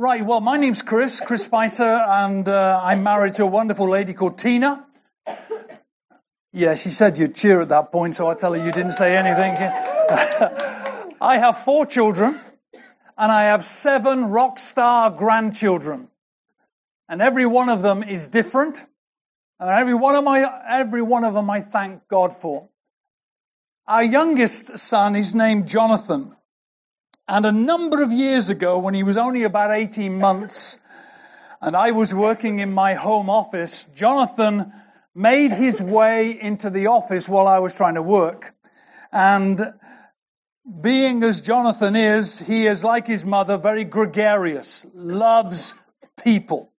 Right, well, my name's Chris, Chris Spicer, and uh, I'm married to a wonderful lady called Tina. Yeah, she said you'd cheer at that point, so I tell her you didn't say anything. I have four children, and I have seven rock star grandchildren. And every one of them is different, and every one of my, every one of them I thank God for. Our youngest son is named Jonathan, and a number of years ago, when he was only about 18 months, and I was working in my home office, Jonathan made his way into the office while I was trying to work. And being as Jonathan is, he is like his mother, very gregarious, loves people.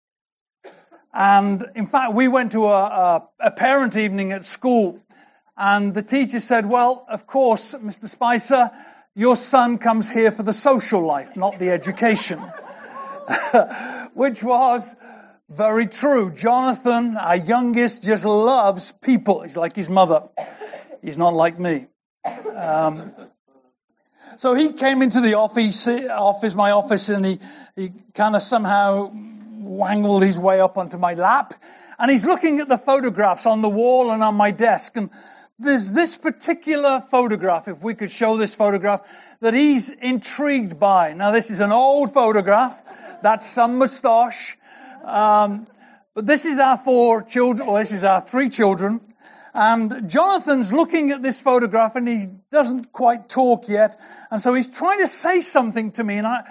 And in fact, we went to a, a, a parent evening at school and the teacher said, well, of course, Mr. Spicer, your son comes here for the social life, not the education. Which was very true. Jonathan, our youngest, just loves people. He's like his mother. He's not like me. Um, so he came into the office, office, my office, and he, he kind of somehow wangled his way up onto my lap. And he's looking at the photographs on the wall and on my desk. And there's this particular photograph, if we could show this photograph, that he's intrigued by. Now this is an old photograph. That's some moustache. Um, but this is our four children, or this is our three children. And Jonathan's looking at this photograph and he doesn't quite talk yet. And so he's trying to say something to me and I,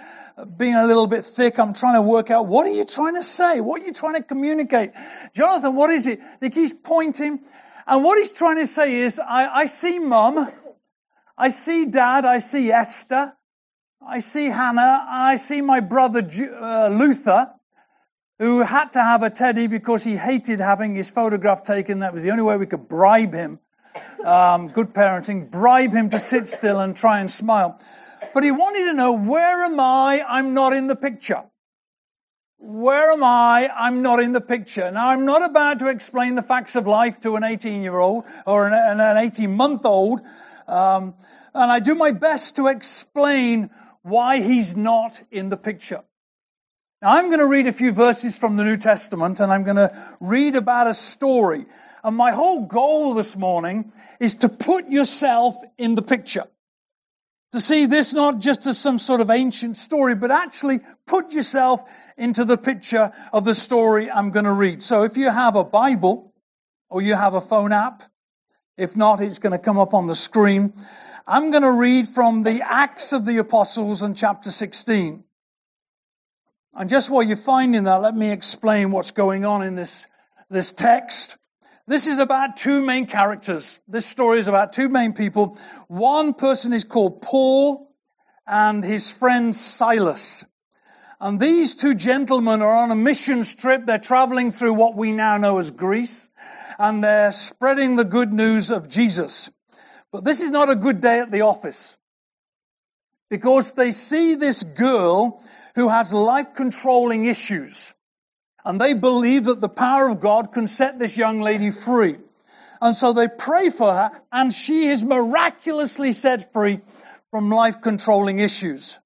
being a little bit thick, I'm trying to work out, what are you trying to say? What are you trying to communicate? Jonathan, what is it? He keeps pointing and what he's trying to say is, I, I see mum, I see dad, I see Esther, I see Hannah, I see my brother uh, Luther, who had to have a teddy because he hated having his photograph taken. That was the only way we could bribe him. Um, good parenting, bribe him to sit still and try and smile. But he wanted to know, where am I? I'm not in the picture. Where am I? I'm not in the picture. Now, I'm not about to explain the facts of life to an 18 year old or an, an 18 month old. Um, and I do my best to explain why he's not in the picture. Now, I'm going to read a few verses from the New Testament and I'm going to read about a story. And my whole goal this morning is to put yourself in the picture to see this not just as some sort of ancient story, but actually put yourself into the picture of the story I'm going to read. So if you have a Bible or you have a phone app, if not, it's going to come up on the screen. I'm going to read from the Acts of the Apostles in chapter 16. And just while you're finding that, let me explain what's going on in this, this text. This is about two main characters. This story is about two main people. One person is called Paul and his friend Silas. And these two gentlemen are on a missions trip. They're traveling through what we now know as Greece and they're spreading the good news of Jesus. But this is not a good day at the office because they see this girl who has life controlling issues. And they believe that the power of God can set this young lady free. And so they pray for her and she is miraculously set free from life controlling issues.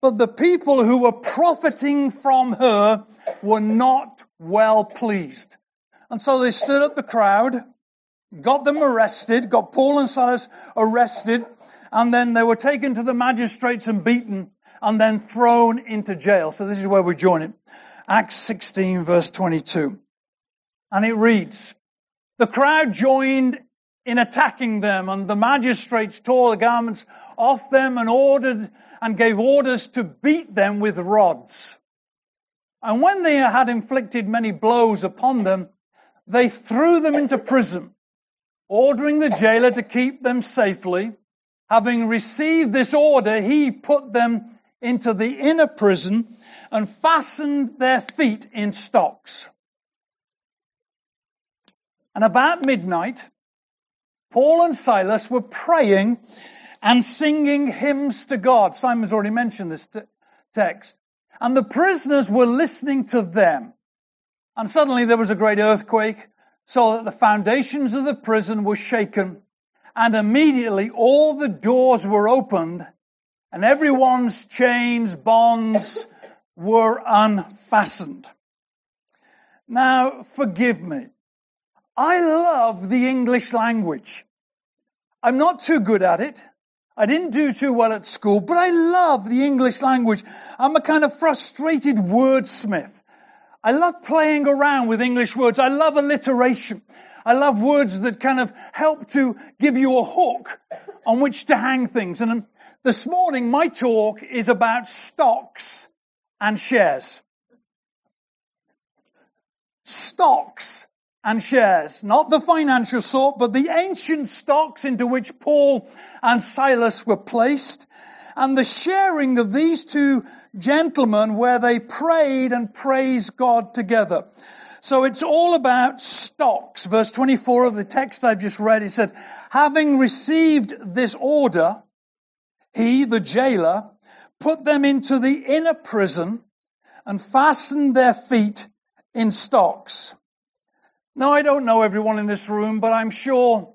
But the people who were profiting from her were not well pleased. And so they stood up the crowd, got them arrested, got Paul and Silas arrested, and then they were taken to the magistrates and beaten and then thrown into jail. So this is where we join it. Acts 16 verse 22. And it reads, the crowd joined in attacking them and the magistrates tore the garments off them and ordered and gave orders to beat them with rods. And when they had inflicted many blows upon them, they threw them into prison, ordering the jailer to keep them safely. Having received this order, he put them into the inner prison and fastened their feet in stocks. And about midnight, Paul and Silas were praying and singing hymns to God. Simon's already mentioned this t- text. And the prisoners were listening to them. And suddenly there was a great earthquake so that the foundations of the prison were shaken and immediately all the doors were opened and everyone's chains, bonds, were unfastened. Now, forgive me. I love the English language. I'm not too good at it. I didn't do too well at school, but I love the English language. I'm a kind of frustrated wordsmith. I love playing around with English words. I love alliteration. I love words that kind of help to give you a hook on which to hang things. And um, this morning, my talk is about stocks and shares. Stocks and shares. Not the financial sort, but the ancient stocks into which Paul and Silas were placed. And the sharing of these two gentlemen where they prayed and praised God together. So it's all about stocks. Verse 24 of the text I've just read, it said, having received this order, he, the jailer, put them into the inner prison and fastened their feet in stocks. Now, I don't know everyone in this room, but I'm sure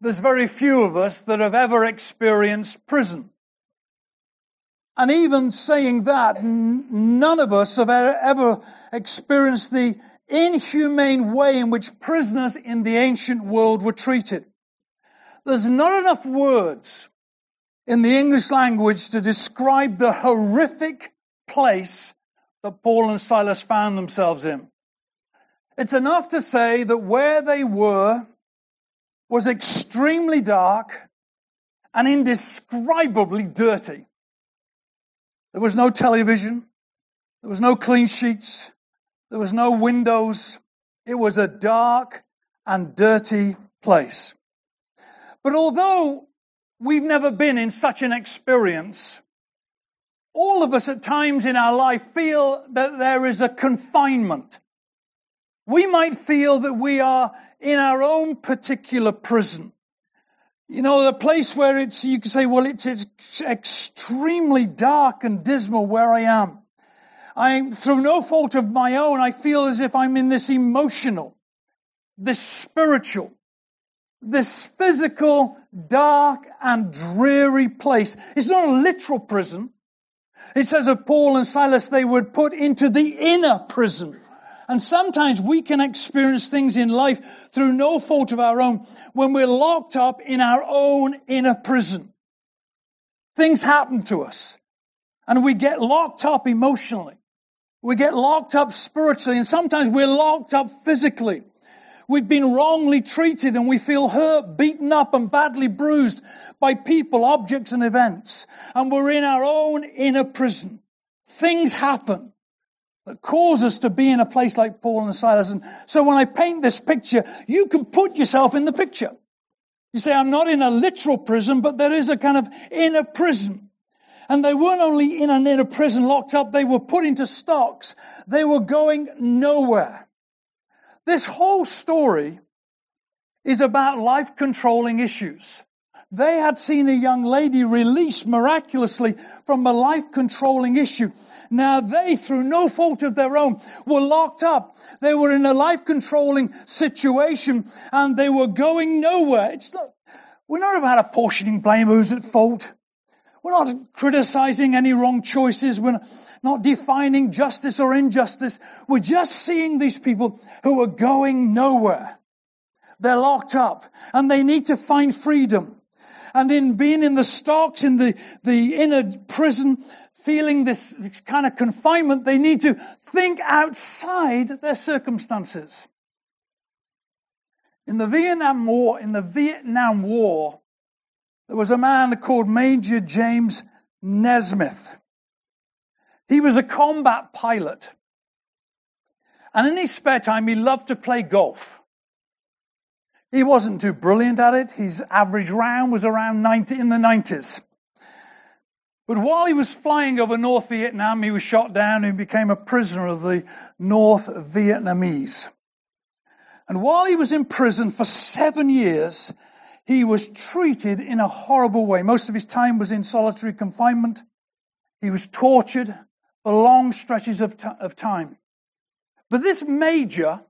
there's very few of us that have ever experienced prison. And even saying that, none of us have ever experienced the inhumane way in which prisoners in the ancient world were treated. There's not enough words in the English language to describe the horrific place that Paul and Silas found themselves in. It's enough to say that where they were was extremely dark and indescribably dirty. There was no television. There was no clean sheets. There was no windows. It was a dark and dirty place. But although we've never been in such an experience, all of us at times in our life feel that there is a confinement. We might feel that we are in our own particular prison. You know, the place where it's, you can say, well, it's, it's extremely dark and dismal where I am. I'm, through no fault of my own, I feel as if I'm in this emotional, this spiritual, this physical, dark and dreary place. It's not a literal prison. It says of Paul and Silas, they were put into the inner prison. And sometimes we can experience things in life through no fault of our own when we're locked up in our own inner prison. Things happen to us and we get locked up emotionally. We get locked up spiritually and sometimes we're locked up physically. We've been wrongly treated and we feel hurt, beaten up and badly bruised by people, objects and events. And we're in our own inner prison. Things happen that cause us to be in a place like Paul and Silas. And so when I paint this picture, you can put yourself in the picture. You say, I'm not in a literal prison, but there is a kind of inner prison. And they weren't only in an inner prison locked up, they were put into stocks. They were going nowhere. This whole story is about life controlling issues. They had seen a young lady released miraculously from a life controlling issue. Now they, through no fault of their own, were locked up. They were in a life controlling situation and they were going nowhere. It's not, we're not about apportioning blame who's at fault. We're not criticizing any wrong choices. We're not defining justice or injustice. We're just seeing these people who are going nowhere. They're locked up and they need to find freedom. And in being in the stocks, in the, the inner prison, feeling this, this kind of confinement, they need to think outside their circumstances. In the Vietnam War, in the Vietnam War, there was a man called Major James Nesmith. He was a combat pilot. And in his spare time, he loved to play golf. He wasn't too brilliant at it. His average round was around 90 in the 90s. But while he was flying over North Vietnam, he was shot down and became a prisoner of the North Vietnamese. And while he was in prison for seven years, he was treated in a horrible way. Most of his time was in solitary confinement. He was tortured for long stretches of, t- of time. But this major,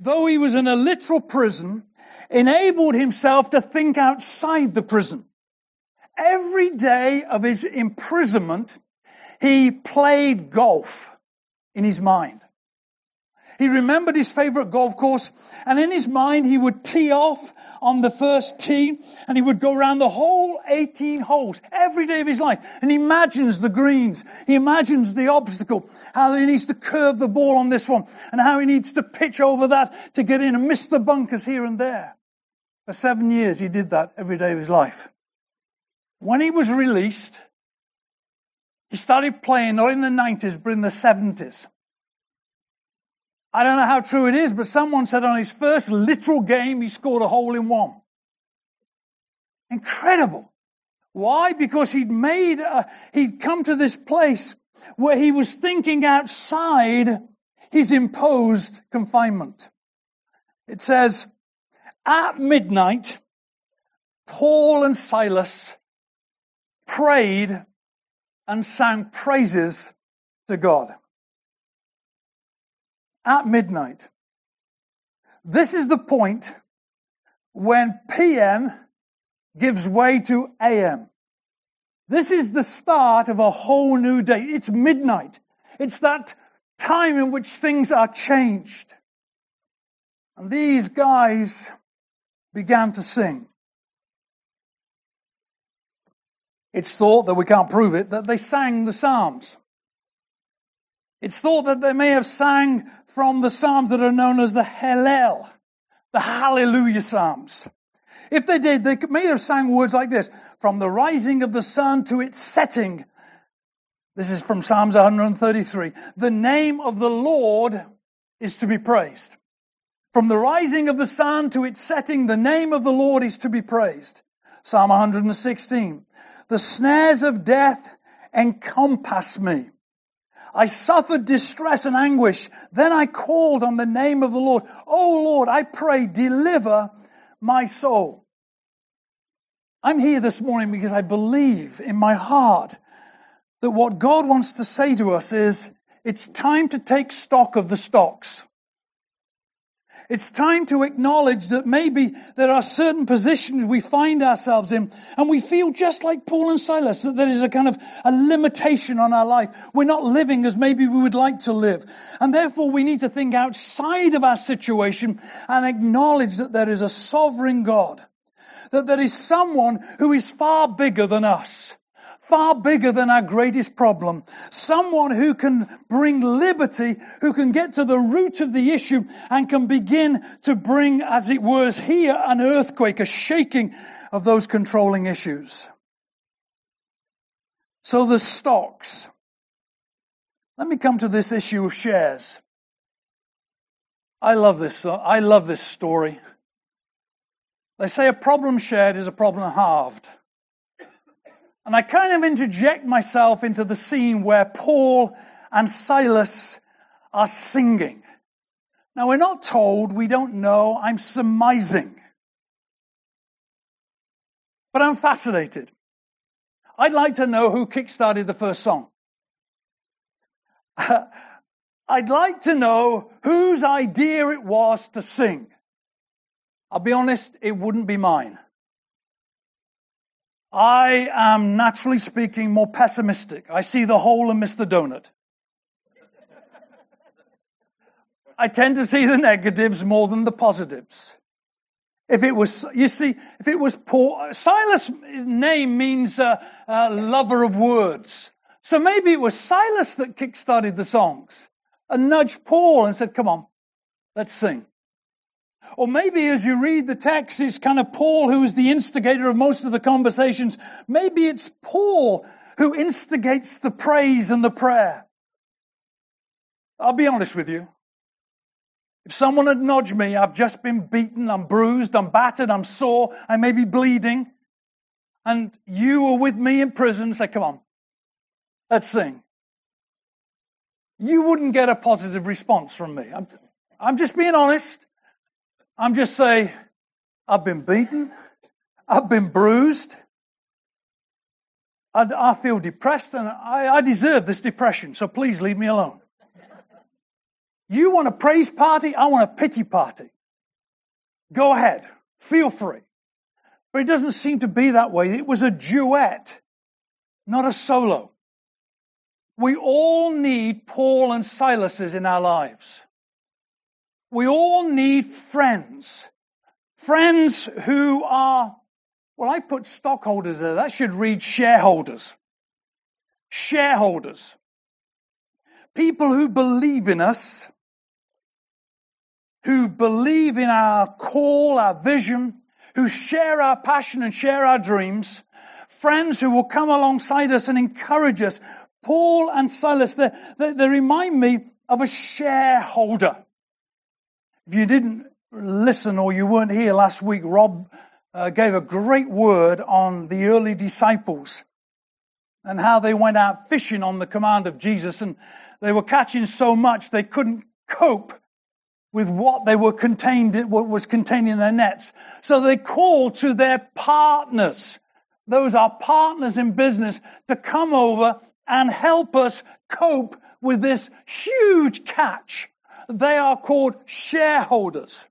though he was in a literal prison, enabled himself to think outside the prison. Every day of his imprisonment, he played golf in his mind. He remembered his favorite golf course and in his mind he would tee off on the first tee and he would go around the whole 18 holes every day of his life and he imagines the greens. He imagines the obstacle, how he needs to curve the ball on this one and how he needs to pitch over that to get in and miss the bunkers here and there. For seven years he did that every day of his life. When he was released, he started playing not in the 90s but in the 70s. I don't know how true it is, but someone said on his first literal game, he scored a hole in one. Incredible. Why? Because he'd made, a, he'd come to this place where he was thinking outside his imposed confinement. It says, at midnight, Paul and Silas prayed and sang praises to God at midnight. This is the point when PM gives way to AM. This is the start of a whole new day. It's midnight. It's that time in which things are changed. And these guys began to sing. It's thought that we can't prove it, that they sang the Psalms. It's thought that they may have sang from the Psalms that are known as the Hallel, the Hallelujah Psalms. If they did, they may have sang words like this, from the rising of the sun to its setting. This is from Psalms 133. The name of the Lord is to be praised. From the rising of the sun to its setting, the name of the Lord is to be praised. Psalm 116. The snares of death encompass me. I suffered distress and anguish. Then I called on the name of the Lord. Oh Lord, I pray, deliver my soul. I'm here this morning because I believe in my heart that what God wants to say to us is, it's time to take stock of the stocks. It's time to acknowledge that maybe there are certain positions we find ourselves in and we feel just like Paul and Silas that there is a kind of a limitation on our life. We're not living as maybe we would like to live. And therefore we need to think outside of our situation and acknowledge that there is a sovereign God. That there is someone who is far bigger than us far bigger than our greatest problem. Someone who can bring liberty, who can get to the root of the issue and can begin to bring, as it were, here an earthquake, a shaking of those controlling issues. So the stocks. Let me come to this issue of shares. I love this. I love this story. They say a problem shared is a problem halved. And I kind of interject myself into the scene where Paul and Silas are singing. Now we're not told, we don't know, I'm surmising. But I'm fascinated. I'd like to know who kickstarted the first song. I'd like to know whose idea it was to sing. I'll be honest, it wouldn't be mine. I am naturally speaking more pessimistic. I see the hole and miss the donut. I tend to see the negatives more than the positives. If it was, you see, if it was Paul, Silas' name means uh, uh, lover of words. So maybe it was Silas that kick-started the songs and nudged Paul and said, come on, let's sing. Or maybe as you read the text, it's kind of Paul who is the instigator of most of the conversations. Maybe it's Paul who instigates the praise and the prayer. I'll be honest with you. If someone had nudged me, I've just been beaten, I'm bruised, I'm battered, I'm sore, I may be bleeding, and you were with me in prison, say, come on, let's sing. You wouldn't get a positive response from me. I'm, I'm just being honest. I'm just saying, I've been beaten. I've been bruised. I, I feel depressed and I, I deserve this depression, so please leave me alone. You want a praise party? I want a pity party. Go ahead. Feel free. But it doesn't seem to be that way. It was a duet, not a solo. We all need Paul and Silas's in our lives. We all need friends. Friends who are, well, I put stockholders there. That should read shareholders. Shareholders. People who believe in us, who believe in our call, our vision, who share our passion and share our dreams, friends who will come alongside us and encourage us. Paul and Silas, they, they, they remind me of a shareholder. If you didn't listen or you weren't here last week, Rob uh, gave a great word on the early disciples and how they went out fishing on the command of Jesus and they were catching so much they couldn't cope with what they were contained, what was contained in their nets. So they called to their partners. Those are partners in business to come over and help us cope with this huge catch. They are called shareholders.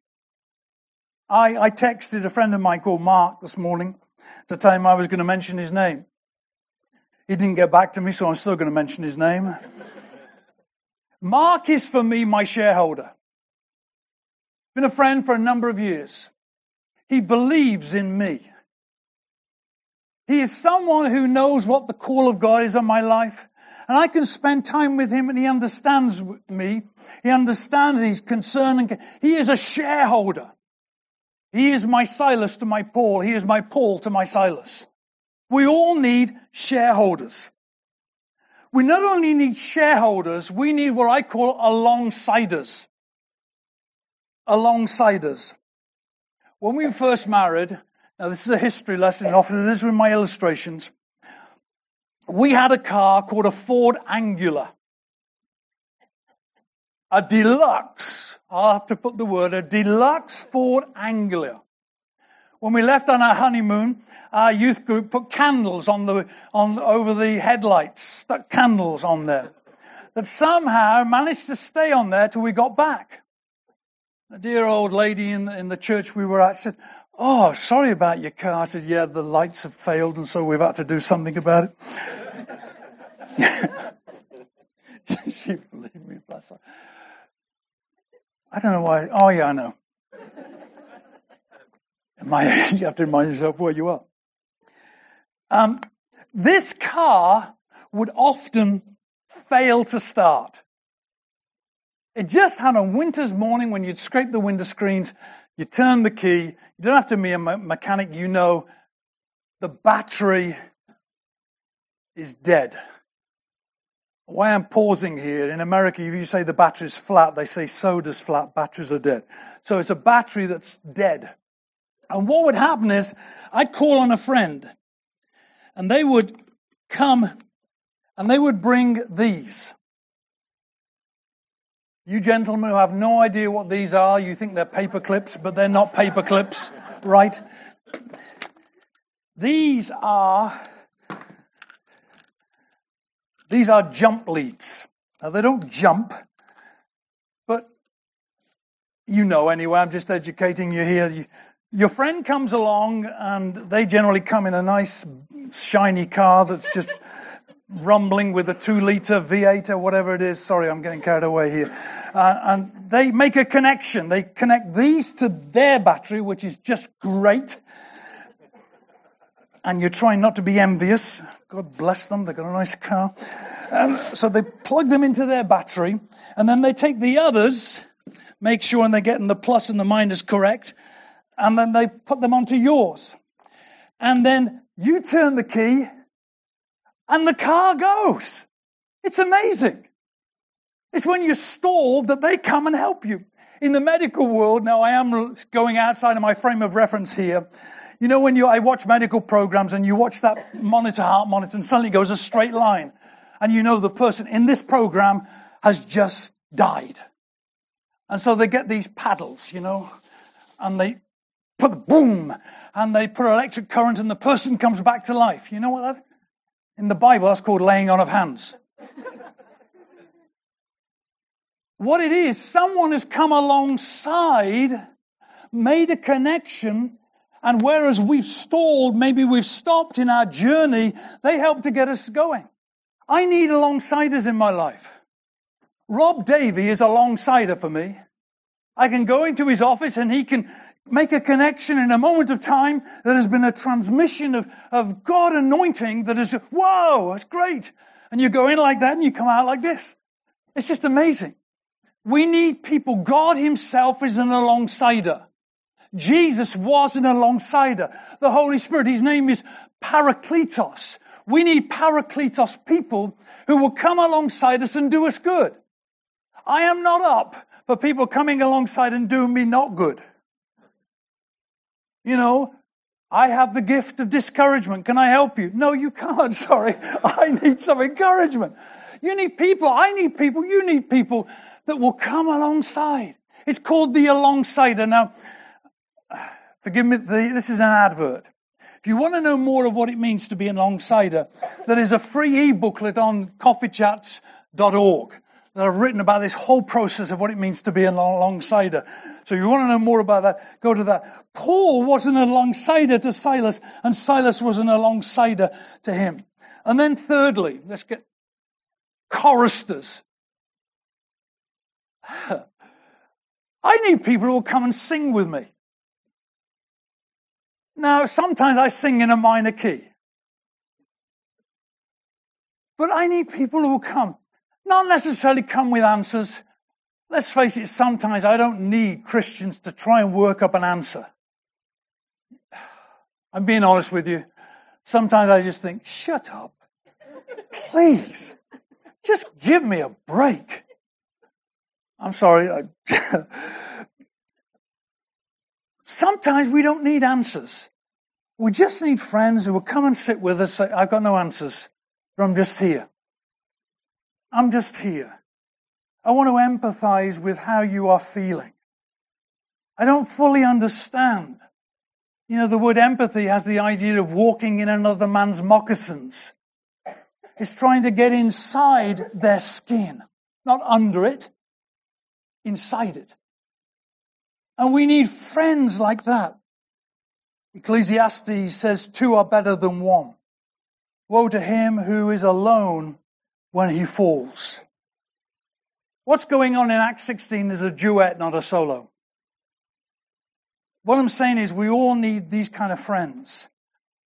I, I texted a friend of mine called Mark this morning tell him I was going to mention his name. He didn't get back to me, so I'm still going to mention his name. Mark is for me my shareholder. Been a friend for a number of years. He believes in me. He is someone who knows what the call of God is on my life. And I can spend time with him and he understands me. He understands he's concerned and he is a shareholder. He is my Silas to my Paul. He is my Paul to my Silas. We all need shareholders. We not only need shareholders, we need what I call alongsiders. Alongsiders. When we first married, now, this is a history lesson, often it is with my illustrations. We had a car called a Ford Anglia. A deluxe, I'll have to put the word, a deluxe Ford Anglia. When we left on our honeymoon, our youth group put candles on the, on, over the headlights, stuck candles on there. That somehow managed to stay on there till we got back. A dear old lady in the, in the church we were at said, Oh, sorry about your car. I said, Yeah, the lights have failed, and so we've had to do something about it. she believed me, bless her. I don't know why. Oh, yeah, I know. My you have to remind yourself where you are. Um, this car would often fail to start. It just had a winter's morning when you'd scrape the window screens you turn the key. You don't have to be a mechanic. You know the battery is dead. Why I'm pausing here, in America, if you say the battery's flat, they say soda's flat, batteries are dead. So it's a battery that's dead. And what would happen is, I'd call on a friend, and they would come, and they would bring these. You gentlemen who have no idea what these are, you think they're paper clips, but they're not paper clips, right? These are, these are jump leads. Now they don't jump, but you know anyway, I'm just educating you here. You, your friend comes along and they generally come in a nice shiny car that's just rumbling with a two liter V8 or whatever it is. Sorry, I'm getting carried away here. Uh, and they make a connection. They connect these to their battery, which is just great. And you're trying not to be envious. God bless them. They've got a nice car. Um, so they plug them into their battery and then they take the others, make sure and they're getting the plus and the minus correct. And then they put them onto yours. And then you turn the key and the car goes. It's amazing. It's when you're stalled that they come and help you. In the medical world, now I am going outside of my frame of reference here. You know, when you, I watch medical programs and you watch that monitor, heart monitor, and suddenly goes a straight line. And you know the person in this program has just died. And so they get these paddles, you know, and they put the boom, and they put an electric current and the person comes back to life. You know what that? In the Bible, that's called laying on of hands. what it is, someone has come alongside, made a connection, and whereas we've stalled, maybe we've stopped in our journey, they help to get us going. I need alongsiders in my life. Rob Davey is a longsider for me. I can go into his office and he can make a connection in a moment of time that has been a transmission of, of God anointing that is, whoa, that's great. And you go in like that and you come out like this. It's just amazing. We need people. God himself is an alongsider. Jesus was an alongsider. The Holy Spirit, his name is Parakletos. We need Parakletos people who will come alongside us and do us good. I am not up for people coming alongside and doing me not good. You know, I have the gift of discouragement. Can I help you? No, you can't. Sorry. I need some encouragement. You need people. I need people. You need people that will come alongside. It's called the alongsider. Now, forgive me. This is an advert. If you want to know more of what it means to be an alongsider, there is a free e-booklet on coffeechats.org that I've written about this whole process of what it means to be an alongsider. So if you want to know more about that, go to that. Paul was an alongsider to Silas, and Silas was an alongsider to him. And then thirdly, let's get choristers. I need people who will come and sing with me. Now, sometimes I sing in a minor key. But I need people who will come not necessarily come with answers. Let's face it, sometimes I don't need Christians to try and work up an answer. I'm being honest with you. Sometimes I just think, shut up. Please. Just give me a break. I'm sorry. Sometimes we don't need answers. We just need friends who will come and sit with us say, I've got no answers, but I'm just here. I'm just here. I want to empathize with how you are feeling. I don't fully understand. You know, the word empathy has the idea of walking in another man's moccasins. It's trying to get inside their skin, not under it, inside it. And we need friends like that. Ecclesiastes says two are better than one. Woe to him who is alone when he falls. What's going on in Acts 16 is a duet, not a solo. What I'm saying is we all need these kind of friends.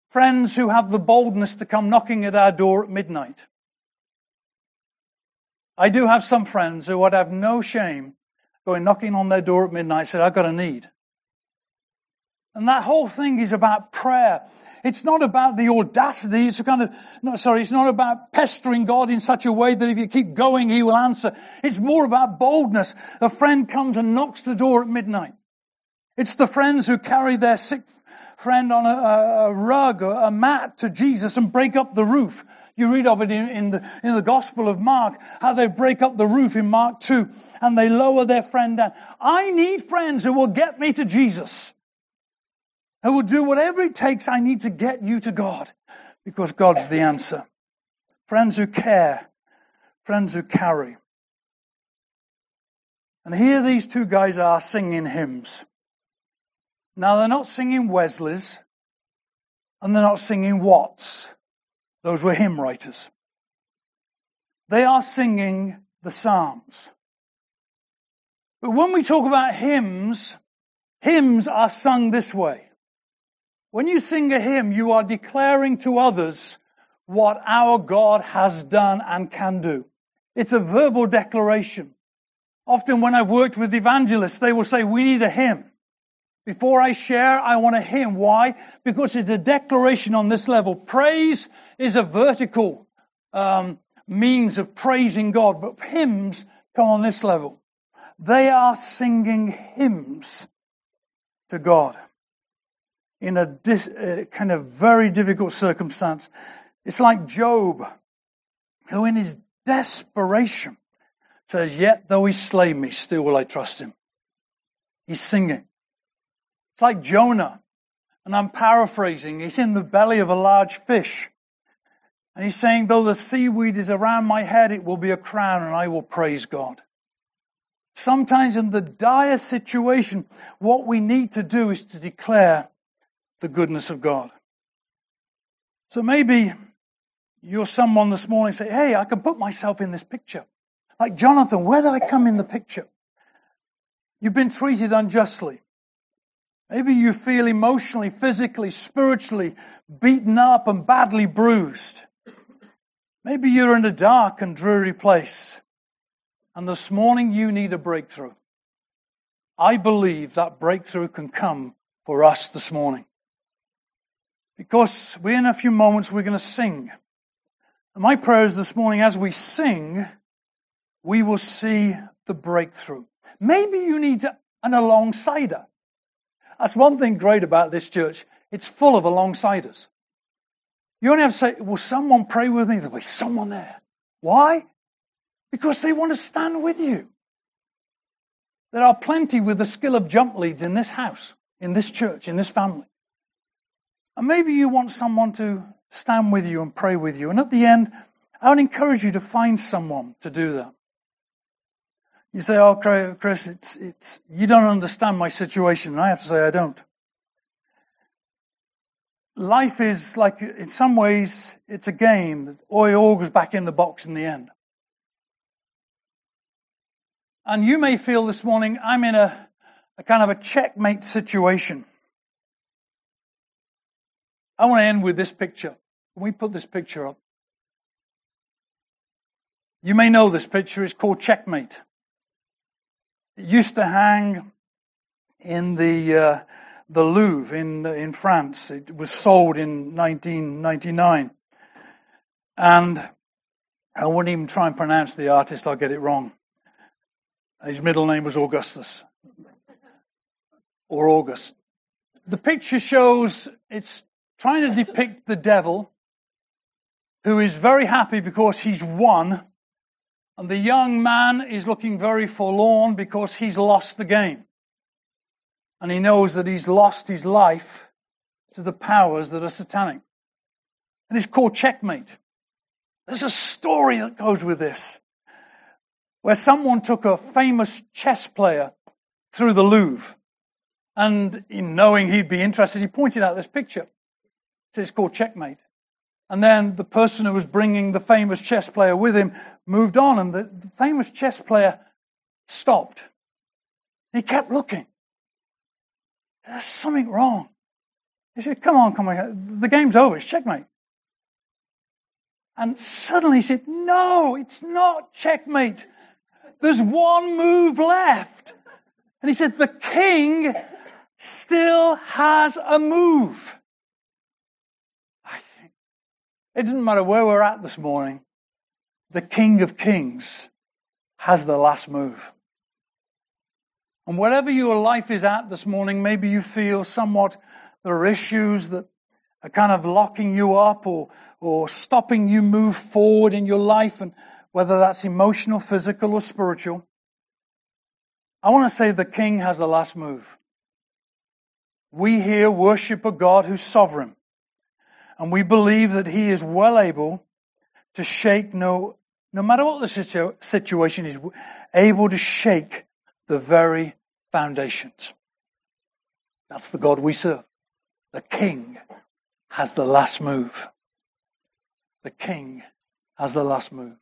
Friends who have the boldness to come knocking at our door at midnight. I do have some friends who would have no shame going knocking on their door at midnight and I've got a need. And that whole thing is about prayer. It's not about the audacity. It's a kind of, no, sorry, it's not about pestering God in such a way that if you keep going, He will answer. It's more about boldness. A friend comes and knocks the door at midnight. It's the friends who carry their sick friend on a, a rug or a mat to Jesus and break up the roof. You read of it in, in, the, in the Gospel of Mark, how they break up the roof in Mark 2 and they lower their friend down. I need friends who will get me to Jesus. I will do whatever it takes. I need to get you to God because God's the answer. Friends who care, friends who carry. And here these two guys are singing hymns. Now they're not singing Wesley's and they're not singing Watts. Those were hymn writers. They are singing the Psalms. But when we talk about hymns, hymns are sung this way. When you sing a hymn, you are declaring to others what our God has done and can do. It's a verbal declaration. Often when I've worked with evangelists, they will say, we need a hymn. Before I share, I want a hymn. Why? Because it's a declaration on this level. Praise is a vertical um, means of praising God, but hymns come on this level. They are singing hymns to God in a dis, uh, kind of very difficult circumstance. It's like Job, who in his desperation says, yet though he slay me, still will I trust him. He's singing. It's like Jonah, and I'm paraphrasing. He's in the belly of a large fish. And he's saying, though the seaweed is around my head, it will be a crown and I will praise God. Sometimes in the dire situation, what we need to do is to declare the goodness of God. So maybe you're someone this morning say, hey, I can put myself in this picture. Like Jonathan, where did I come in the picture? You've been treated unjustly. Maybe you feel emotionally, physically, spiritually beaten up and badly bruised. Maybe you're in a dark and dreary place. And this morning you need a breakthrough. I believe that breakthrough can come for us this morning. Because we in a few moments we're going to sing. And my prayer is this morning as we sing, we will see the breakthrough. Maybe you need an alongsider. That's one thing great about this church. It's full of alongsiders. You only have to say, will someone pray with me? There'll be someone there. Why? Because they want to stand with you. There are plenty with the skill of jump leads in this house, in this church, in this family. And maybe you want someone to stand with you and pray with you. And at the end, I would encourage you to find someone to do that. You say, oh, Chris, it's, it's, you don't understand my situation. And I have to say, I don't. Life is like, in some ways, it's a game. Oil all goes back in the box in the end. And you may feel this morning, I'm in a, a kind of a checkmate situation. I want to end with this picture. Can we put this picture up? You may know this picture. It's called Checkmate. It used to hang in the uh, the Louvre in in France. It was sold in 1999, and I wouldn't even try and pronounce the artist. I'll get it wrong. His middle name was Augustus or August. The picture shows it's trying to depict the devil who is very happy because he's won and the young man is looking very forlorn because he's lost the game. And he knows that he's lost his life to the powers that are satanic. And it's called checkmate. There's a story that goes with this where someone took a famous chess player through the Louvre. And in knowing he'd be interested, he pointed out this picture. It's called Checkmate. And then the person who was bringing the famous chess player with him moved on, and the, the famous chess player stopped. He kept looking. There's something wrong. He said, Come on, come on. The game's over. It's checkmate. And suddenly he said, No, it's not checkmate. There's one move left. And he said, the king still has a move. It doesn't matter where we're at this morning. The king of kings has the last move. And wherever your life is at this morning, maybe you feel somewhat there are issues that are kind of locking you up or, or stopping you move forward in your life. And whether that's emotional, physical, or spiritual. I want to say the king has the last move. We here worship a God who's sovereign, and we believe that he is well able to shake no, no matter what the situ- situation is, able to shake the very foundations. That's the God we serve. The king has the last move. The king has the last move.